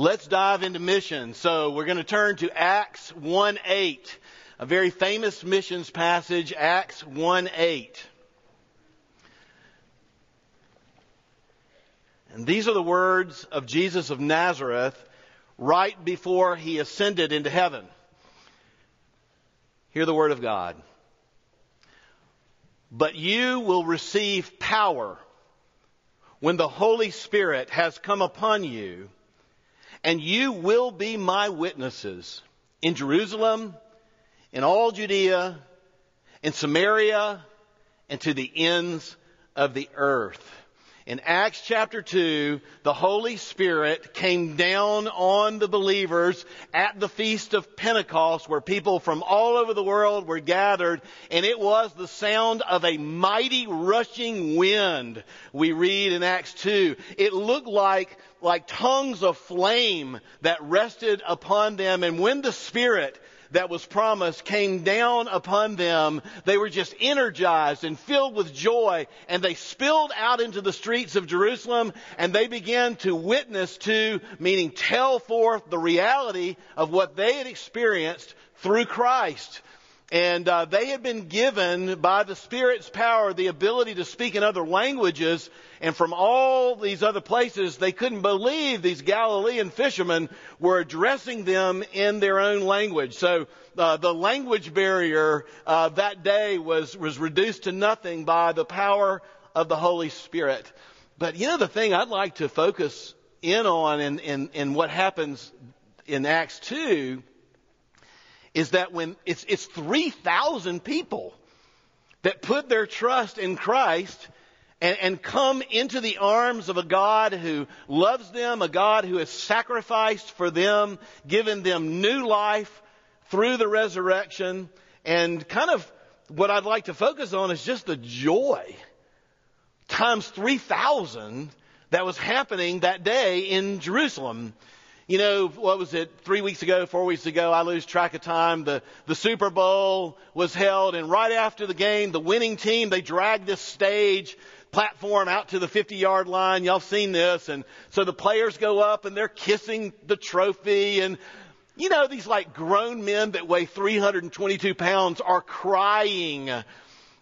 Let's dive into mission. So we're going to turn to Acts 1 8, a very famous missions passage, Acts 1 8. And these are the words of Jesus of Nazareth right before he ascended into heaven. Hear the word of God. But you will receive power when the Holy Spirit has come upon you, and you will be my witnesses in Jerusalem, in all Judea, in Samaria, and to the ends of the earth. In Acts chapter 2, the Holy Spirit came down on the believers at the Feast of Pentecost where people from all over the world were gathered and it was the sound of a mighty rushing wind we read in Acts 2. It looked like like tongues of flame that rested upon them and when the Spirit that was promised came down upon them, they were just energized and filled with joy, and they spilled out into the streets of Jerusalem, and they began to witness to, meaning tell forth the reality of what they had experienced through Christ. And uh, they had been given by the Spirit's power the ability to speak in other languages. And from all these other places, they couldn't believe these Galilean fishermen were addressing them in their own language. So uh, the language barrier uh, that day was was reduced to nothing by the power of the Holy Spirit. But you know the thing I'd like to focus in on in, in, in what happens in Acts 2 is that when it's, it's 3,000 people that put their trust in Christ and, and come into the arms of a God who loves them, a God who has sacrificed for them, given them new life through the resurrection. And kind of what I'd like to focus on is just the joy times 3,000 that was happening that day in Jerusalem you know, what was it, three weeks ago, four weeks ago, I lose track of time. The, the Super Bowl was held, and right after the game, the winning team, they dragged this stage platform out to the 50 yard line. Y'all seen this. And so the players go up and they're kissing the trophy and you know, these like grown men that weigh 322 pounds are crying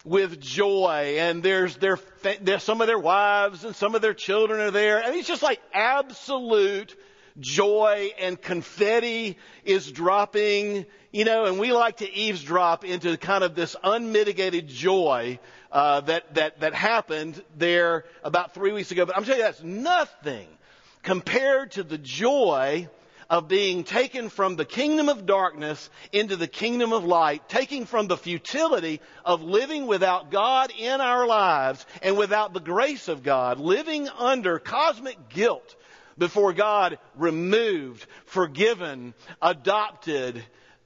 with joy and there's their, there's some of their wives and some of their children are there. And it's just like absolute joy and confetti is dropping, you know, and we like to eavesdrop into kind of this unmitigated joy uh, that that that happened there about three weeks ago. But I'm telling you, that's nothing compared to the joy of being taken from the kingdom of darkness into the kingdom of light, taking from the futility of living without God in our lives and without the grace of God, living under cosmic guilt before God removed, forgiven, adopted.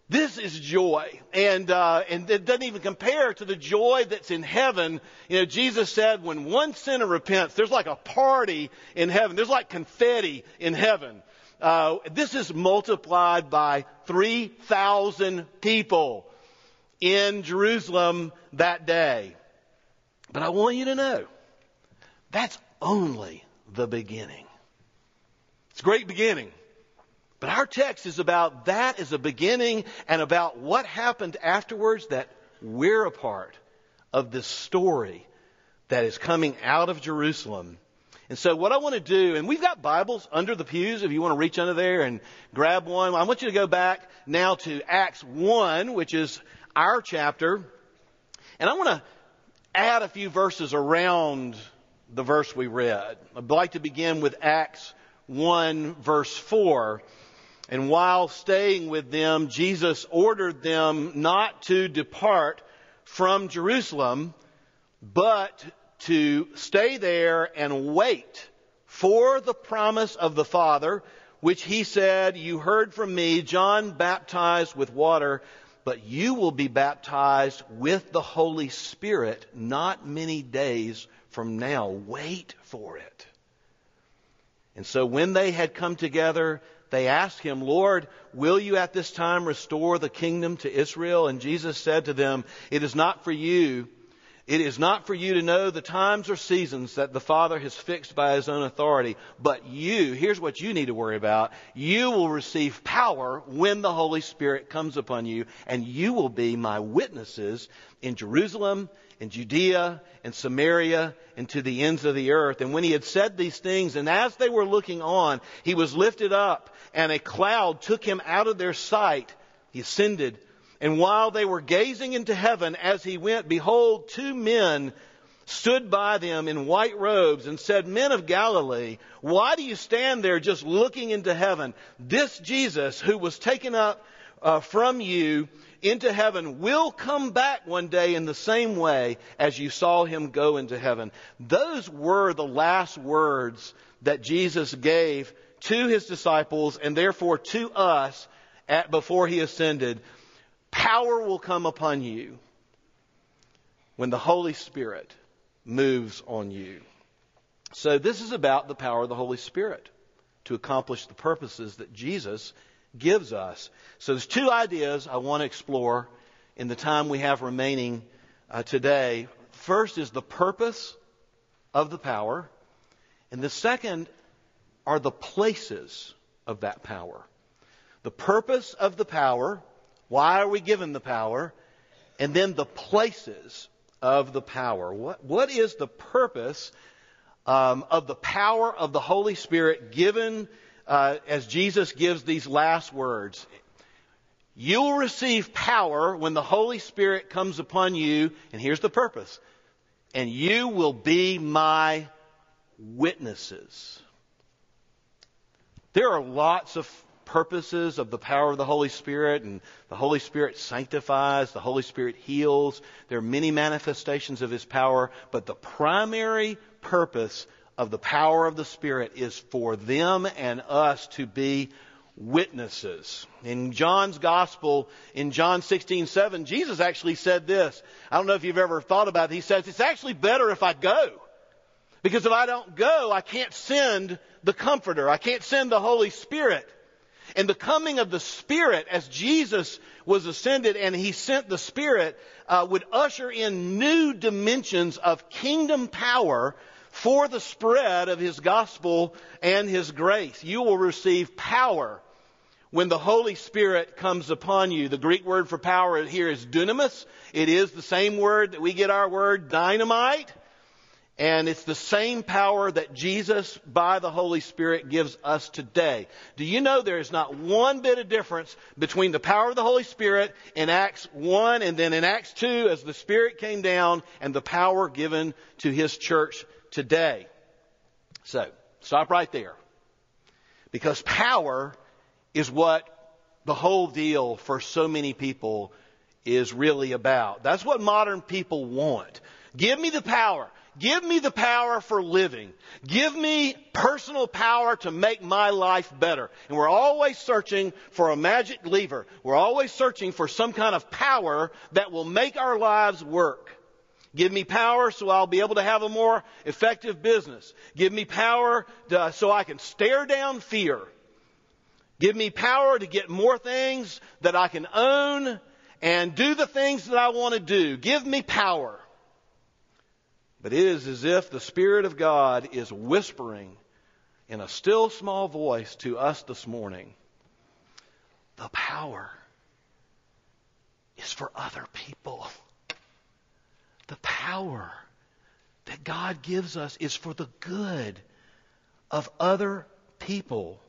This is joy, and uh, and it doesn't even compare to the joy that's in heaven. You know, Jesus said, when one sinner repents, there's like a party in heaven. There's like confetti in heaven. Uh, this is multiplied by three thousand people in Jerusalem that day. But I want you to know that's only the beginning. A great beginning. But our text is about that as a beginning and about what happened afterwards that we're a part of this story that is coming out of Jerusalem. And so what I want to do, and we've got Bibles under the pews if you want to reach under there and grab one. I want you to go back now to Acts 1, which is our chapter. And I want to add a few verses around the verse we read. I'd like to begin with Acts 1 verse 4. And while staying with them, Jesus ordered them not to depart from Jerusalem, but to stay there and wait for the promise of the Father, which he said, You heard from me, John baptized with water, but you will be baptized with the Holy Spirit not many days from now. Wait for it. And so when they had come together, they asked him, Lord, will you at this time restore the kingdom to Israel? And Jesus said to them, It is not for you It is not for you to know the times or seasons that the Father has fixed by His own authority, but you, here's what you need to worry about. You will receive power when the Holy Spirit comes upon you, and you will be my witnesses in Jerusalem, in Judea, and Samaria, and to the ends of the earth. And when He had said these things, and as they were looking on, He was lifted up, and a cloud took Him out of their sight. He ascended and while they were gazing into heaven as he went, behold, two men stood by them in white robes and said, Men of Galilee, why do you stand there just looking into heaven? This Jesus who was taken up uh, from you into heaven will come back one day in the same way as you saw him go into heaven. Those were the last words that Jesus gave to his disciples and therefore to us at, before he ascended. Power will come upon you when the Holy Spirit moves on you. So, this is about the power of the Holy Spirit to accomplish the purposes that Jesus gives us. So, there's two ideas I want to explore in the time we have remaining uh, today. First is the purpose of the power, and the second are the places of that power. The purpose of the power why are we given the power? And then the places of the power. What, what is the purpose um, of the power of the Holy Spirit given uh, as Jesus gives these last words? You will receive power when the Holy Spirit comes upon you, and here's the purpose. And you will be my witnesses. There are lots of purposes of the power of the Holy Spirit, and the Holy Spirit sanctifies, the Holy Spirit heals. There are many manifestations of His power, but the primary purpose of the power of the Spirit is for them and us to be witnesses. In John's Gospel, in John 16, 7, Jesus actually said this. I don't know if you've ever thought about it. He says, it's actually better if I go. Because if I don't go, I can't send the Comforter. I can't send the Holy Spirit. And the coming of the Spirit, as Jesus was ascended and He sent the Spirit, uh, would usher in new dimensions of kingdom power for the spread of His gospel and His grace. You will receive power when the Holy Spirit comes upon you. The Greek word for power here is dunamis. It is the same word that we get our word dynamite. And it's the same power that Jesus, by the Holy Spirit, gives us today. Do you know there is not one bit of difference between the power of the Holy Spirit in Acts 1 and then in Acts 2 as the Spirit came down and the power given to His church today? So, stop right there. Because power is what the whole deal for so many people is really about. That's what modern people want. Give me the power. Give me the power for living. Give me personal power to make my life better. And we're always searching for a magic lever. We're always searching for some kind of power that will make our lives work. Give me power so I'll be able to have a more effective business. Give me power to, so I can stare down fear. Give me power to get more things that I can own and do the things that I want to do. Give me power. But it is as if the Spirit of God is whispering in a still small voice to us this morning the power is for other people. The power that God gives us is for the good of other people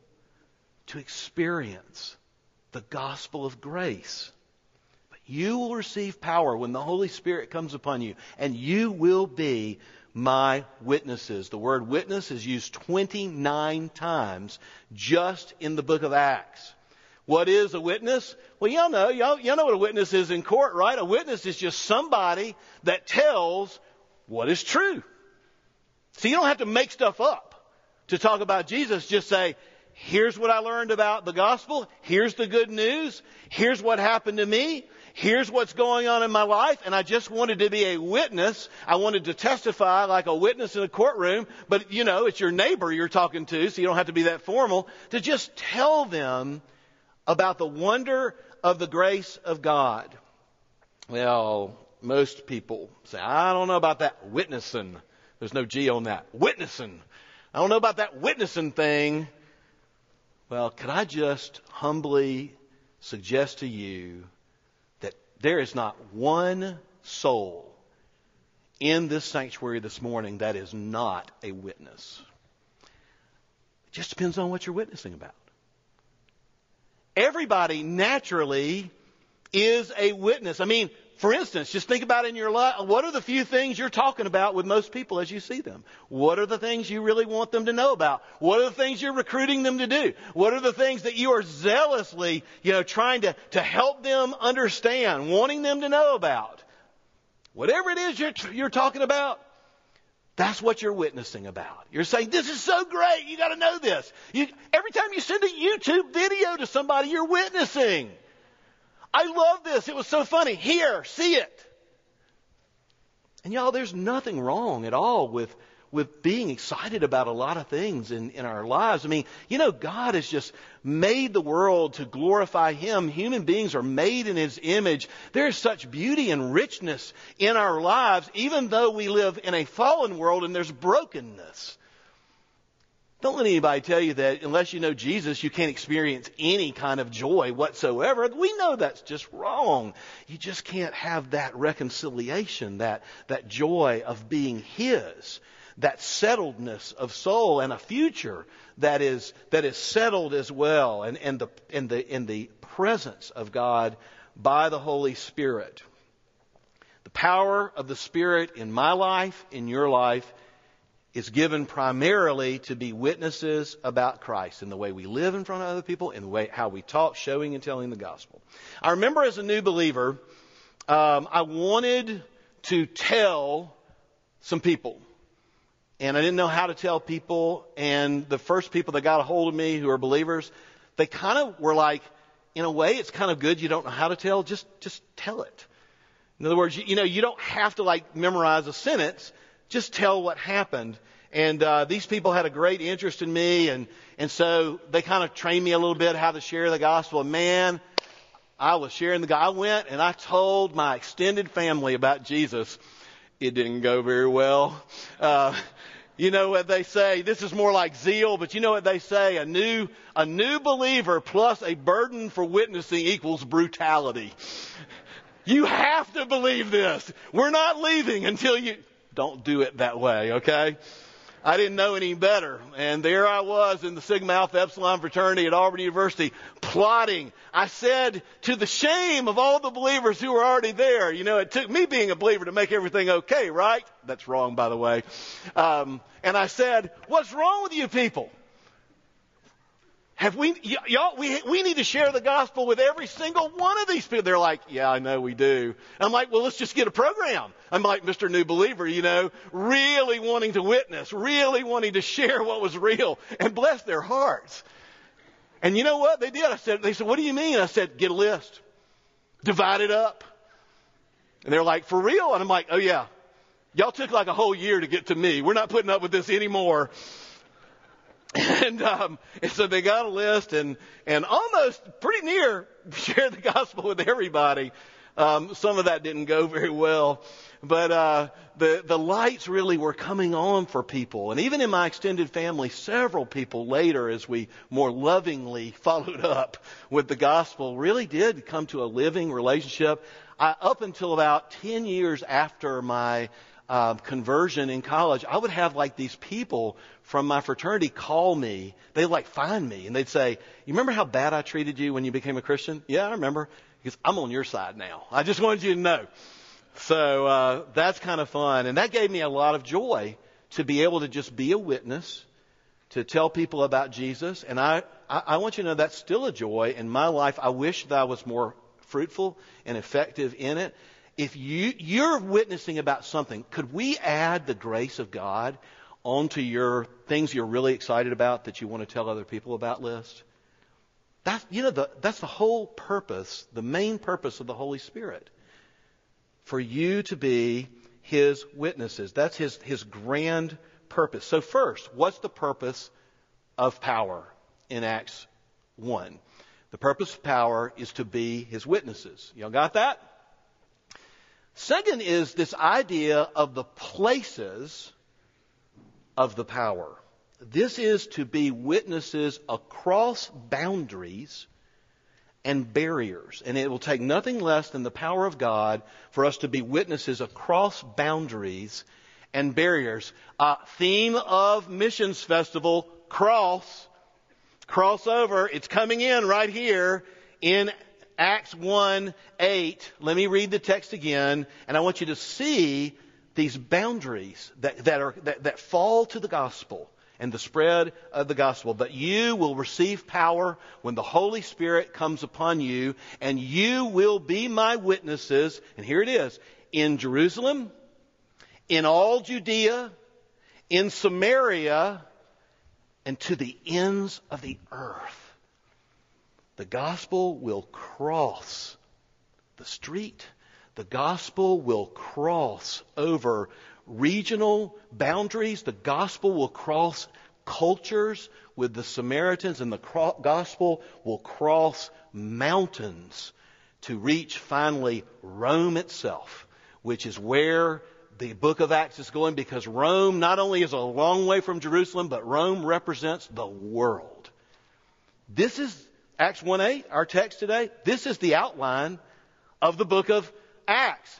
to experience the gospel of grace. But You will receive power when the Holy Spirit comes upon you, and you will be my witnesses. The word witness is used 29 times just in the book of Acts. What is a witness? Well, y'all know, y'all, y'all know what a witness is in court, right? A witness is just somebody that tells what is true. So you don't have to make stuff up to talk about Jesus. Just say, here's what I learned about the gospel. Here's the good news. Here's what happened to me here's what's going on in my life, and I just wanted to be a witness. I wanted to testify like a witness in a courtroom, but you know, it's your neighbor you're talking to, so you don't have to be that formal, to just tell them about the wonder of the grace of God. Well, most people say, I don't know about that witnessing. There's no G on that. Witnessing. I don't know about that witnessing thing. Well, could I just humbly suggest to you that there is not one soul in this sanctuary this morning that is not a witness. It just depends on what you're witnessing about. Everybody naturally is a witness. I mean, for instance, just think about in your life, what are the few things you're talking about with most people as you see them? What are the things you really want them to know about? What are the things you're recruiting them to do? What are the things that you are zealously, you know, trying to, to help them understand, wanting them to know about? Whatever it is you're, you're talking about, that's what you're witnessing about. You're saying, this is so great, you gotta know this. You, every time you send a YouTube video to somebody, you're witnessing. I love this. It was so funny. Here, see it. And y'all, there's nothing wrong at all with, with being excited about a lot of things in, in our lives. I mean, you know, God is just made the world to glorify Him. Human beings are made in His image. There's such beauty and richness in our lives, even though we live in a fallen world and there's brokenness. Don't let anybody tell you that unless you know Jesus, you can't experience any kind of joy whatsoever. We know that's just wrong. You just can't have that reconciliation, that, that joy of being His, that settledness of soul and a future that is, that is settled as well and, and the, in the, in the presence of God by the Holy Spirit. The power of the Spirit in my life, in your life, is given primarily to be witnesses about Christ in the way we live in front of other people, in the way how we talk, showing and telling the gospel. I remember as a new believer, um, I wanted to tell some people, and I didn't know how to tell people. And the first people that got a hold of me who are believers, they kind of were like, in a way, it's kind of good. You don't know how to tell, just just tell it. In other words, you, you know, you don't have to like memorize a sentence just tell what happened. And uh, these people had a great interest in me, and and so they kind of trained me a little bit how to share the gospel. And man, I was sharing the gospel. I went and I told my extended family about Jesus. It didn't go very well. Uh, you know what they say? This is more like zeal, but you know what they say? A new, a new believer plus a burden for witnessing equals brutality. You have to believe this. We're not leaving until you, don't do it that way, okay? I didn't know any better. And there I was in the Sigma Alpha Epsilon fraternity at Auburn University plotting. I said to the shame of all the believers who were already there, you know, it took me being a believer to make everything okay, right? That's wrong, by the way. Um, and I said, what's wrong with you people? Have we, y- y'all, we, we need to share the gospel with every single one of these people. They're like, yeah, I know we do. I'm like, well, let's just get a program. I'm like Mr. New Believer, you know, really wanting to witness, really wanting to share what was real and bless their hearts. And you know what they did? I said, they said, what do you mean? I said, get a list. Divide it up. And they're like, for real? And I'm like, oh yeah. Y'all took like a whole year to get to me. We're not putting up with this anymore. And, um, and so they got a list and, and almost pretty near shared the gospel with everybody. Um, some of that didn't go very well, but uh, the the lights really were coming on for people, and even in my extended family, several people later, as we more lovingly followed up with the gospel, really did come to a living relationship. I, up until about ten years after my uh, conversion in college, I would have like these people from my fraternity call me. They'd like find me and they'd say, "You remember how bad I treated you when you became a Christian?" Yeah, I remember. Because I'm on your side now. I just wanted you to know. So uh, that's kind of fun, and that gave me a lot of joy to be able to just be a witness, to tell people about Jesus, and I, I, I want you to know that's still a joy in my life. I wish that I was more fruitful and effective in it if you, you're witnessing about something, could we add the grace of God onto your things you're really excited about that you want to tell other people about list? That's, you know, the, that's the whole purpose, the main purpose of the Holy Spirit. For you to be His witnesses. That's His, His grand purpose. So first, what's the purpose of power in Acts 1? The purpose of power is to be His witnesses. Y'all got that? Second is this idea of the places of the power. This is to be witnesses across boundaries and barriers. And it will take nothing less than the power of God for us to be witnesses across boundaries and barriers. Uh, theme of missions festival, cross. Cross over. It's coming in right here in Acts 1 8. Let me read the text again, and I want you to see these boundaries that, that, are, that, that fall to the gospel and the spread of the gospel. But you will receive power when the Holy Spirit comes upon you, and you will be my witnesses. And here it is in Jerusalem, in all Judea, in Samaria, and to the ends of the earth. The gospel will cross the street. The gospel will cross over regional boundaries. The gospel will cross cultures with the Samaritans, and the gospel will cross mountains to reach finally Rome itself, which is where the book of Acts is going because Rome not only is a long way from Jerusalem, but Rome represents the world. This is Acts 1 8, our text today. This is the outline of the book of Acts.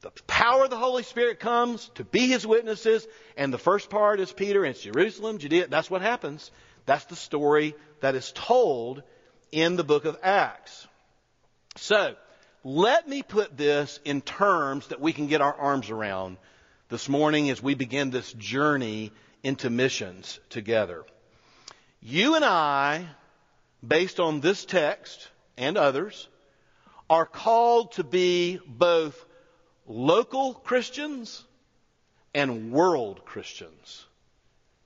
The power of the Holy Spirit comes to be his witnesses, and the first part is Peter, and Jerusalem, Judea. That's what happens. That's the story that is told in the book of Acts. So, let me put this in terms that we can get our arms around this morning as we begin this journey into missions together. You and I, based on this text and others, are called to be both local Christians and world Christians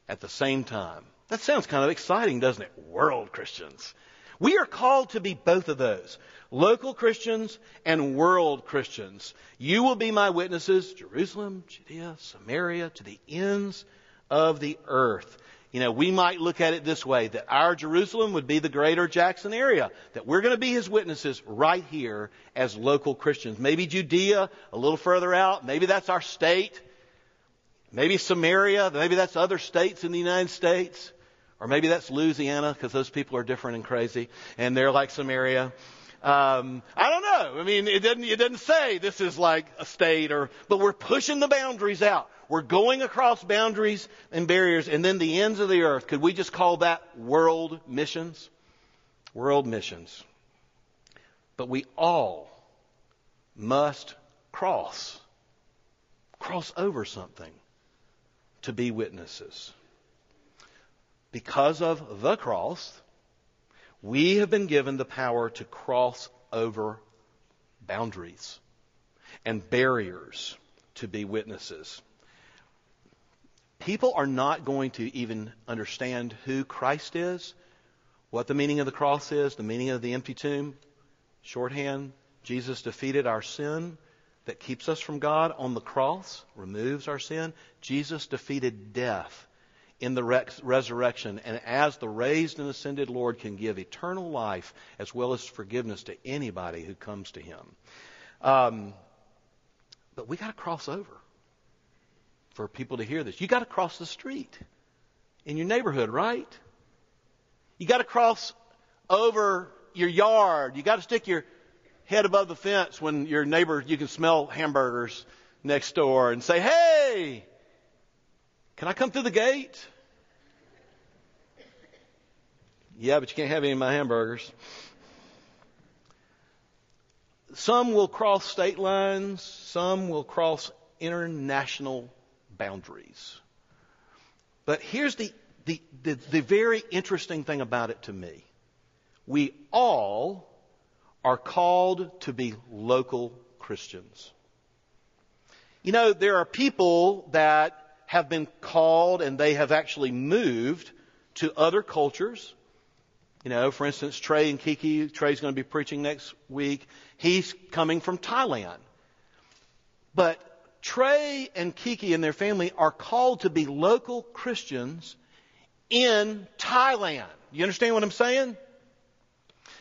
at the same time. That sounds kind of exciting, doesn't it? World Christians. We are called to be both of those. Local Christians and world Christians. You will be my witnesses, Jerusalem, Judea, Samaria, to the ends of the earth. You know, we might look at it this way, that our Jerusalem would be the greater Jackson area, that we're going to be his witnesses right here as local Christians. Maybe Judea, a little further out, maybe that's our state, maybe Samaria, maybe that's other states in the United States, or maybe that's Louisiana, because those people are different and crazy, and they're like Samaria. Um, I don't know. I mean, it didn't, it didn't say this is like a state or, but we're pushing the boundaries out. We're going across boundaries and barriers and then the ends of the earth. Could we just call that world missions? World missions. But we all must cross, cross over something to be witnesses. Because of the cross, we have been given the power to cross over boundaries and barriers to be witnesses people are not going to even understand who Christ is, what the meaning of the cross is, the meaning of the empty tomb. Shorthand, Jesus defeated our sin that keeps us from God on the cross, removes our sin. Jesus defeated death in the res- resurrection, and as the raised and ascended Lord can give eternal life as well as forgiveness to anybody who comes to Him. Um, but we got to cross over for people to hear this. You got to cross the street in your neighborhood, right? You got to cross over your yard. You got to stick your head above the fence when your neighbor, you can smell hamburgers next door and say, Hey, can I come through the gate? Yeah, but you can't have any of my hamburgers. Some will cross state lines, some will cross international boundaries. But here's the, the, the, the very interesting thing about it to me. We all are called to be local Christians. You know, there are people that have been called and they have actually moved to other cultures. You know, for instance, Trey and Kiki, Trey's going to be preaching next week. He's coming from Thailand. But Trey and Kiki and their family are called to be local Christians in Thailand. You understand what I'm saying?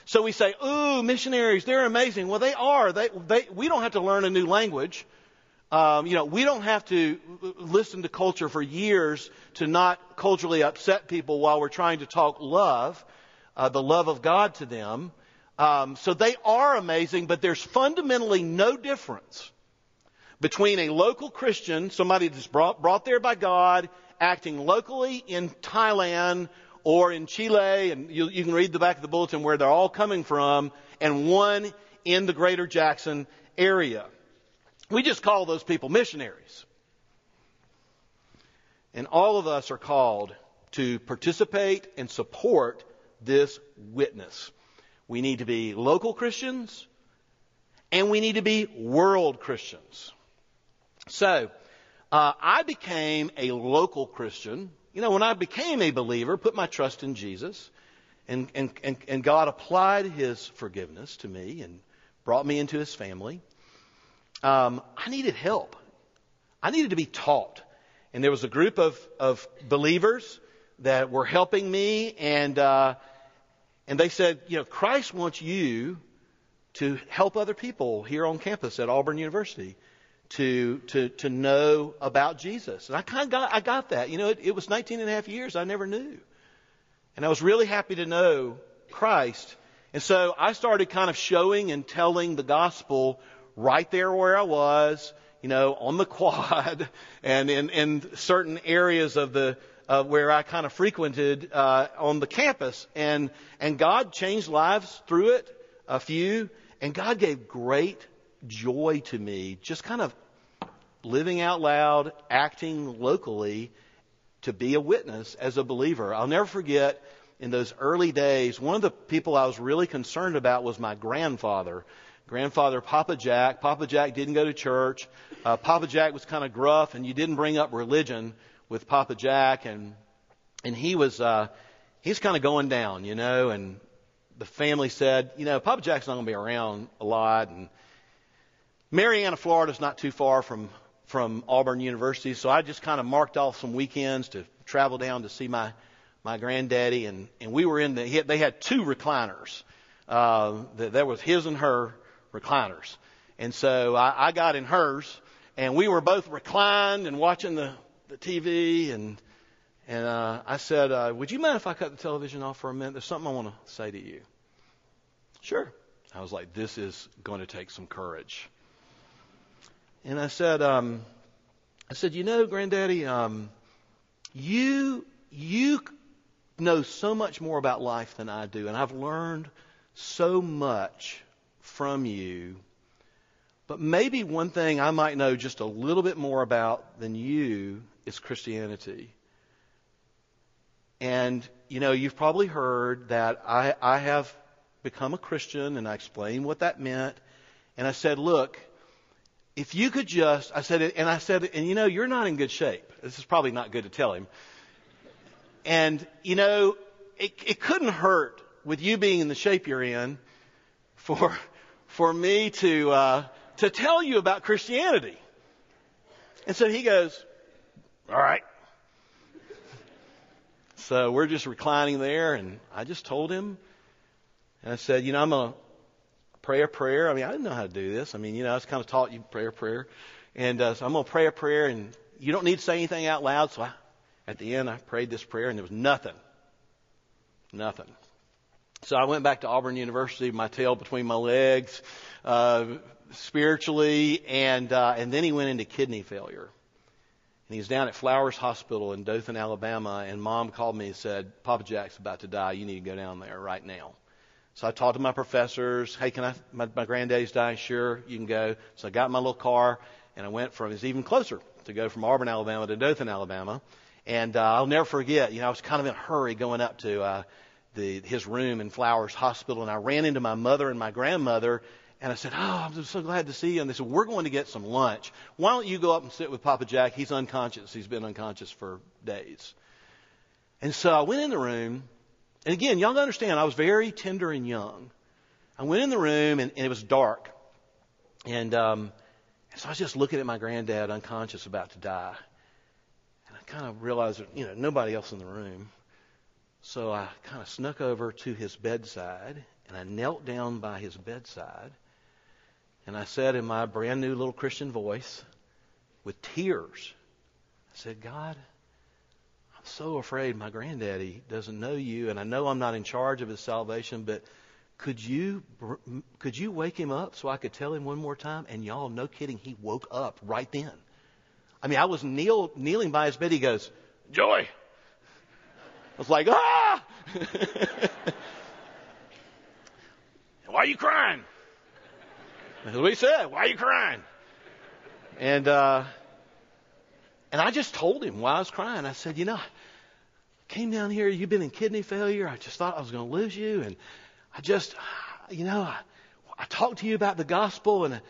So we say, ooh, missionaries, they're amazing. Well, they are. They, they, we don't have to learn a new language. Um, you know, we don't have to listen to culture for years to not culturally upset people while we're trying to talk love, uh, the love of God to them. Um, so they are amazing, but there's fundamentally no difference between a local Christian, somebody that's brought, brought there by God, acting locally in Thailand or in Chile, and you, you can read the back of the bulletin where they're all coming from, and one in the greater Jackson area. We just call those people missionaries. And all of us are called to participate and support this witness. We need to be local Christians and we need to be world Christians. So, uh, I became a local Christian. You know, when I became a believer, put my trust in Jesus, and, and, and, and God applied His forgiveness to me and brought me into His family um, I needed help. I needed to be taught. And there was a group of, of believers that were helping me, and, uh, and they said, you know, Christ wants you to help other people here on campus at Auburn University to, to, to know about Jesus. And I kind of got, I got that. You know, it, it was 19 and a half years I never knew. And I was really happy to know Christ. And so I started kind of showing and telling the gospel right there where I was, you know, on the quad and in, in certain areas of the, uh, where I kind of frequented uh, on the campus, and and God changed lives through it, a few, and God gave great joy to me, just kind of living out loud, acting locally, to be a witness as a believer. I'll never forget in those early days, one of the people I was really concerned about was my grandfather grandfather Papa Jack. Papa Jack didn't go to church. Uh, Papa Jack was kind of gruff, and you didn't bring up religion with Papa Jack, and and he was uh, he's kind of going down, you know. And the family said, you know, Papa Jack's not going to be around a lot, and Marianna, Florida is not too far from from Auburn University, so I just kind of marked off some weekends to travel down to see my my granddaddy, and and we were in the they had two recliners. Uh, there was his and her recliners. And so I, I got in hers, and we were both reclined and watching the, the TV. And, and uh, I said, uh, Would you mind if I cut the television off for a minute? There's something I want to say to you. Sure. I was like, This is going to take some courage. And I said, um, I said, you know, Granddaddy, um, you you know so much more about life than I do, and I've learned so much from you. But maybe one thing I might know just a little bit more about than you is Christianity. And, you know, you've probably heard that I, I have become a Christian and I explained what that meant. And I said, look, if you could just, I said, and I said, and you know, you're not in good shape. This is probably not good to tell him. And, you know, it, it couldn't hurt with you being in the shape you're in for for me to, uh, to tell you about Christianity. And so he goes, all right. So we're just reclining there and I just told him, and I said, you know, I'm to pray a prayer. I mean, I didn't know how to do this. I mean, you know, I was kind of taught you pray a prayer. And uh, so I'm to pray a prayer and you don't need to say anything out loud. So I, at the end, I prayed this prayer and there was nothing. Nothing. So I went back to Auburn University, my tail between my legs, uh, spiritually, and uh, and then he went into kidney failure. And he was down at Flowers Hospital in Dothan, Alabama, and Mom called me and said, "Papa Jack's about to die. You need to go down there right now." So I talked to my professors. Hey, can I? My, my granddaddy's dying. Sure, you can go. So I got my little car and I went from. It's even closer to go from Auburn, Alabama, to Dothan, Alabama. And uh, I'll never forget. You know, I was kind of in a hurry going up to. Uh, the, his room in Flowers Hospital, and I ran into my mother and my grandmother, and I said, "Oh, I'm so glad to see you." And they said, "We're going to get some lunch. Why don't you go up and sit with Papa Jack? He's unconscious. He's been unconscious for days." And so I went in the room, and again, y'all understand, I was very tender and young. I went in the room, and, and it was dark, and um, so I was just looking at my granddad, unconscious, about to die, and I kind of realized, that, you know, nobody else in the room. So I kind of snuck over to his bedside And I knelt down by his bedside and I said in my brand new little Christian voice, with tears, I said, God, I'm so afraid my granddaddy doesn't know you, and I know I'm not in charge of his salvation, but could you could you wake him up so I could tell him one more time? And y'all, no kidding, he woke up right then. I mean, I was kneel, kneeling by his bed. He goes, Joy. Was like, ah! Why are you crying? That's what he said. Why are you crying? And uh, and I just told him why I was crying. I said, you know, I came down here. You've been in kidney failure. I just thought I was going to lose you, and I just, you know, I, I talked to you about the gospel, and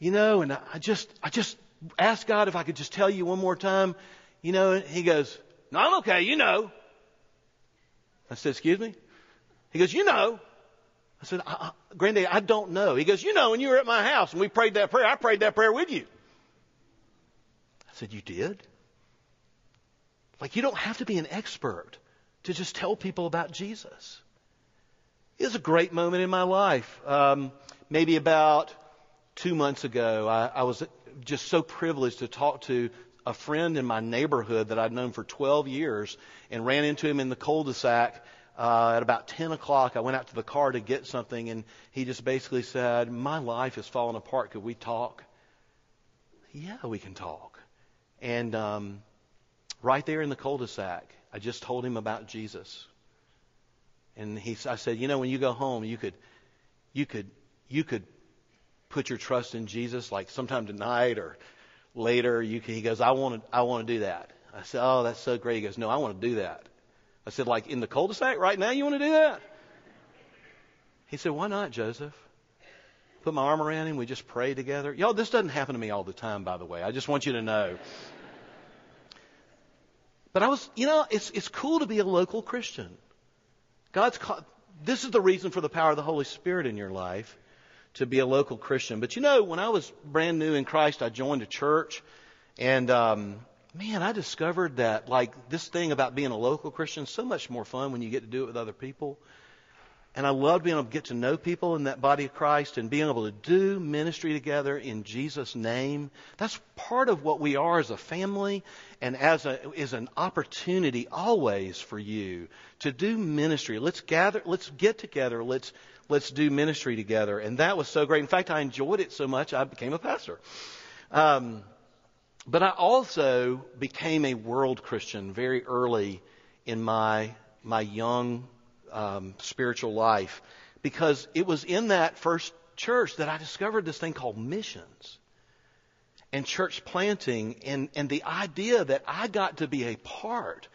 you know, and I just, I just asked God if I could just tell you one more time, you know. And he goes, no, I'm okay. You know. I said, excuse me. He goes, you know. I said, I, I, I don't know. He goes, You know, when you were at my house and we prayed that prayer, I prayed that prayer with you. I said, You did? Like, you don't have to be an expert to just tell people about Jesus. It was a great moment in my life. Um, maybe about two months ago, I, I was just so privileged to talk to a friend in my neighborhood that I'd known for 12 years and ran into him in the cul-de-sac uh, at about 10 o'clock, I went out to the car to get something, and he just basically said, My life is falling apart. Could we talk? Yeah, we can talk. And um, right there in the cul de sac, I just told him about Jesus. And he, I said, You know, when you go home, you could, you could, you could put your trust in Jesus, like sometime tonight or later. You can, he goes, I want to, I want to do that. I said, Oh, that's so great. He goes, No, I want to do that. I said, like in the cul-de-sac right now, you want to do that? He said, why not, Joseph? Put my arm around him. We just pray together. Y'all, this doesn't happen to me all the time, by the way. I just want you to know. But I was, you know, it's, it's cool to be a local Christian. God's called, this is the reason for the power of the Holy Spirit in your life, to be a local Christian. But you know, when I was brand new in Christ, I joined a church, and um, man, I discovered that like this thing about being a local Christian is so much more fun when you get to do it with other people. And I love being able to get to know people in that body of Christ and being able to do ministry together in Jesus' name. That's part of what we are as a family and as a, is an opportunity always for you to do ministry. Let's gather, let's get together, let's, let's do ministry together. And that was so great. In fact, I enjoyed it so much I became a pastor. Um, but I also became a world Christian very early in my, my young um, spiritual life because it was in that first church that I discovered this thing called missions and church planting and, and the idea that I got to be a part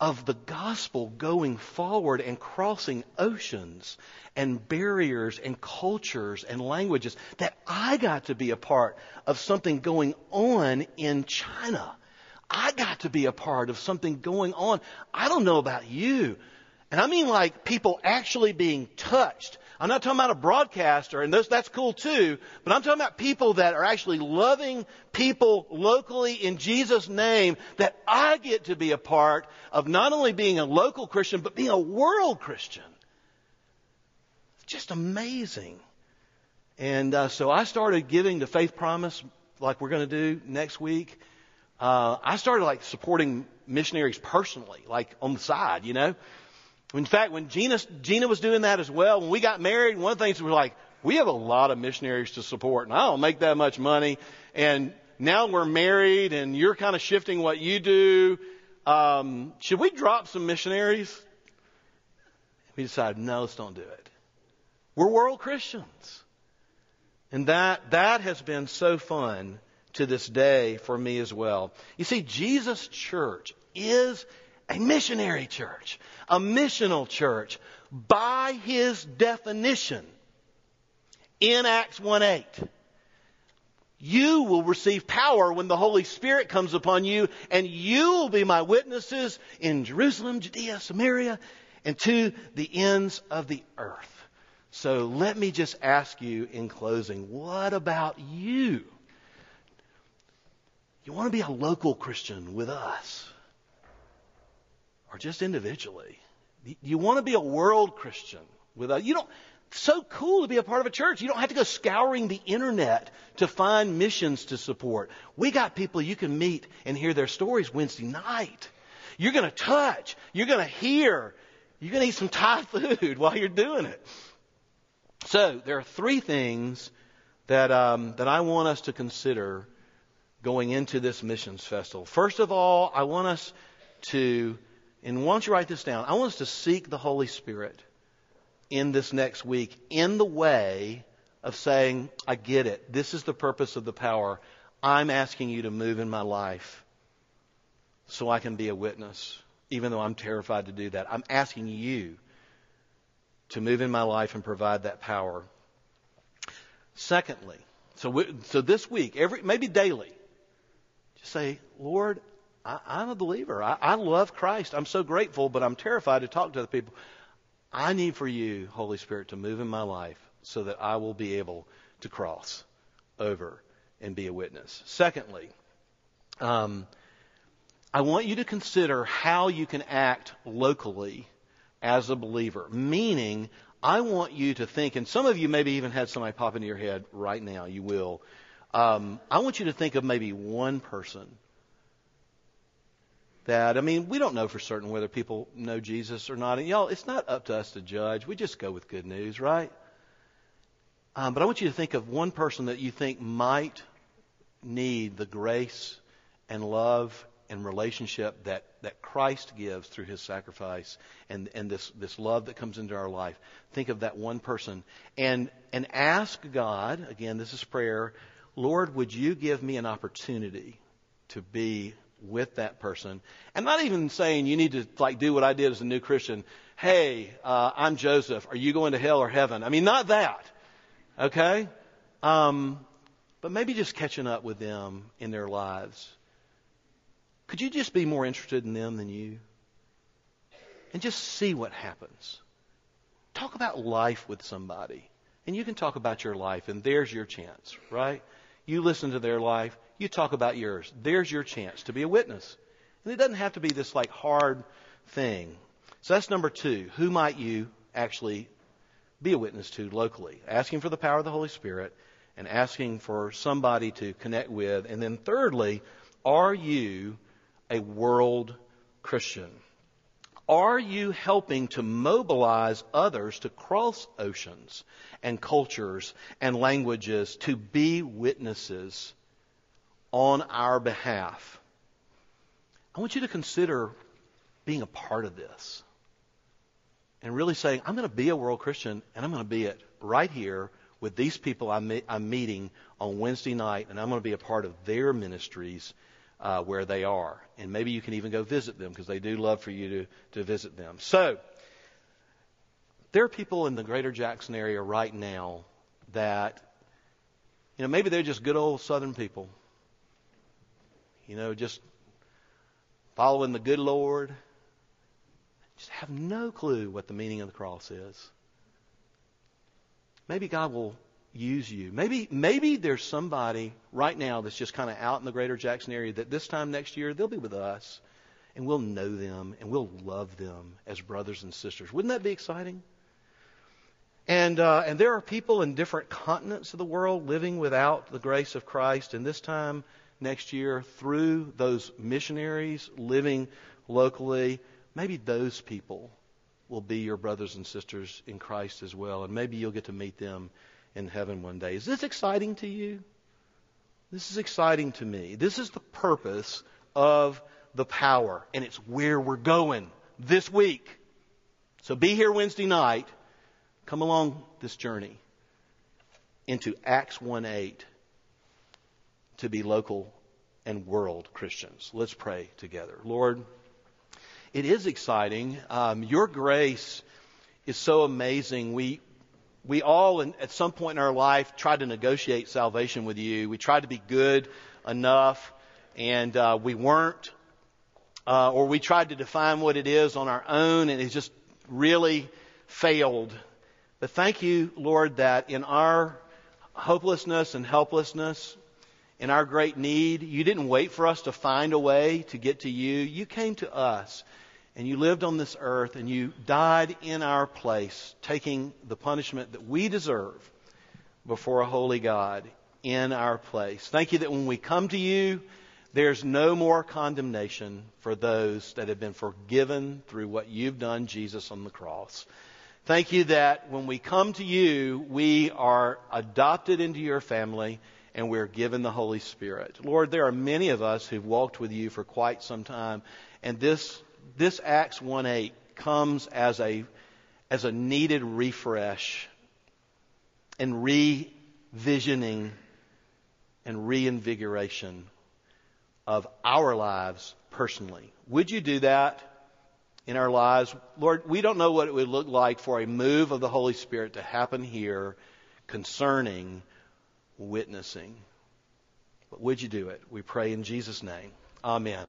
of the gospel going forward and crossing oceans and barriers and cultures and languages that I got to be a part of something going on in China. I got to be a part of something going on. I don't know about you. And I mean like people actually being touched I'm not talking about a broadcaster, and those, that's cool too, but I'm talking about people that are actually loving people locally in Jesus' name that I get to be a part of not only being a local Christian, but being a world Christian. It's just amazing. And uh, so I started giving the faith promise like we're going to do next week. Uh, I started like supporting missionaries personally, like on the side, you know. In fact, when Gina, Gina was doing that as well, when we got married, one of the things we were like, we have a lot of missionaries to support, and I don't make that much money. And now we're married, and you're kind of shifting what you do. Um, should we drop some missionaries? We decided, no, let's don't do it. We're world Christians. And that, that has been so fun to this day for me as well. You see, Jesus Church is a missionary church, a missional church, by his definition in Acts 1 8. You will receive power when the Holy Spirit comes upon you, and you will be my witnesses in Jerusalem, Judea, Samaria, and to the ends of the earth. So let me just ask you in closing what about you? You want to be a local Christian with us? Or just individually. You want to be a world Christian with us. You don't, so cool to be a part of a church. You don't have to go scouring the internet to find missions to support. We got people you can meet and hear their stories Wednesday night. You're going to touch. You're going to hear. You're going to eat some Thai food while you're doing it. So there are three things that um, that I want us to consider going into this missions festival. First of all, I want us to, and why don't you write this down? I want us to seek the Holy Spirit in this next week in the way of saying, I get it. This is the purpose of the power. I'm asking you to move in my life so I can be a witness, even though I'm terrified to do that. I'm asking you to move in my life and provide that power. Secondly, so, we, so this week, every, maybe daily, just say, Lord, I, am a believer. I, I love Christ. I'm so grateful, but I'm terrified to talk to other people. I need for you, Holy Spirit, to move in my life so that I will be able to cross over and be a witness. Secondly, um, I want you to consider how you can act locally as a believer. Meaning, I want you to think, and some of you maybe even had somebody pop into your head right now, you will. Um, I want you to think of maybe one person that, I mean, we don't know for certain whether people know Jesus or not. And y'all, it's not up to us to judge. We just go with good news, right? Um, but I want you to think of one person that you think might need the grace and love and relationship that, that Christ gives through his sacrifice and, and this, this love that comes into our life. Think of that one person and, and ask God, again, this is prayer, Lord, would you give me an opportunity to be with that person. And not even saying you need to like do what I did as a new Christian. Hey, uh, I'm Joseph. Are you going to hell or heaven? I mean, not that. Okay? Um, but maybe just catching up with them in their lives. Could you just be more interested in them than you? And just see what happens. Talk about life with somebody. And you can talk about your life, and there's your chance, right? You listen to their life, you talk about yours. There's your chance to be a witness. And it doesn't have to be this like hard thing. So that's number two. Who might you actually be a witness to locally? Asking for the power of the Holy Spirit and asking for somebody to connect with. And then thirdly, are you a world Christian? Are you helping to mobilize others to cross oceans and cultures and languages to be witnesses on our behalf. I want you to consider being a part of this and really saying, I'm going to be a world Christian and I'm going to be it right here with these people I'm, I'm meeting on Wednesday night and I'm going to be a part of their ministries uh, where they are. And maybe you can even go visit them because they do love for you to, to visit them. So, there are people in the greater Jackson area right now that, you know, maybe they're just good old Southern people you know, just following the good Lord, just have no clue what the meaning of the cross is. Maybe God will use you. Maybe maybe there's somebody right now that's just kind of out in the greater Jackson area that this time next year they'll be with us and we'll know them and we'll love them as brothers and sisters. Wouldn't that be exciting? And uh, and there are people in different continents of the world living without the grace of Christ, and this time next year through those missionaries living locally, maybe those people will be your brothers and sisters in Christ as well. And maybe you'll get to meet them in heaven one day. Is this exciting to you? This is exciting to me. This is the purpose of the power, and it's where we're going this week. So be here Wednesday night. Come along this journey into Acts 1 8 to be local and world Christians. Let's pray together. Lord, it is exciting. Um, your grace is so amazing. We we all, in, at some point in our life, tried to negotiate salvation with you. We tried to be good enough, and uh, we weren't. Uh, or we tried to define what it is on our own, and it just really failed. But thank you, Lord, that in our hopelessness and helplessness, in our great need, you didn't wait for us to find a way to get to you. You came to us and you lived on this earth and you died in our place, taking the punishment that we deserve before a holy God in our place. Thank you that when we come to you, there's no more condemnation for those that have been forgiven through what you've done, Jesus, on the cross. Thank you that when we come to you, we are adopted into your family and we're given the Holy Spirit. Lord, there are many of us who've walked with you for quite some time, and this, this Acts 1 8 comes as a, as a needed refresh and revisioning and reinvigoration of our lives personally. Would you do that in our lives? Lord, we don't know what it would look like for a move of the Holy Spirit to happen here concerning witnessing. But would you do it? We pray in Jesus' name. Amen.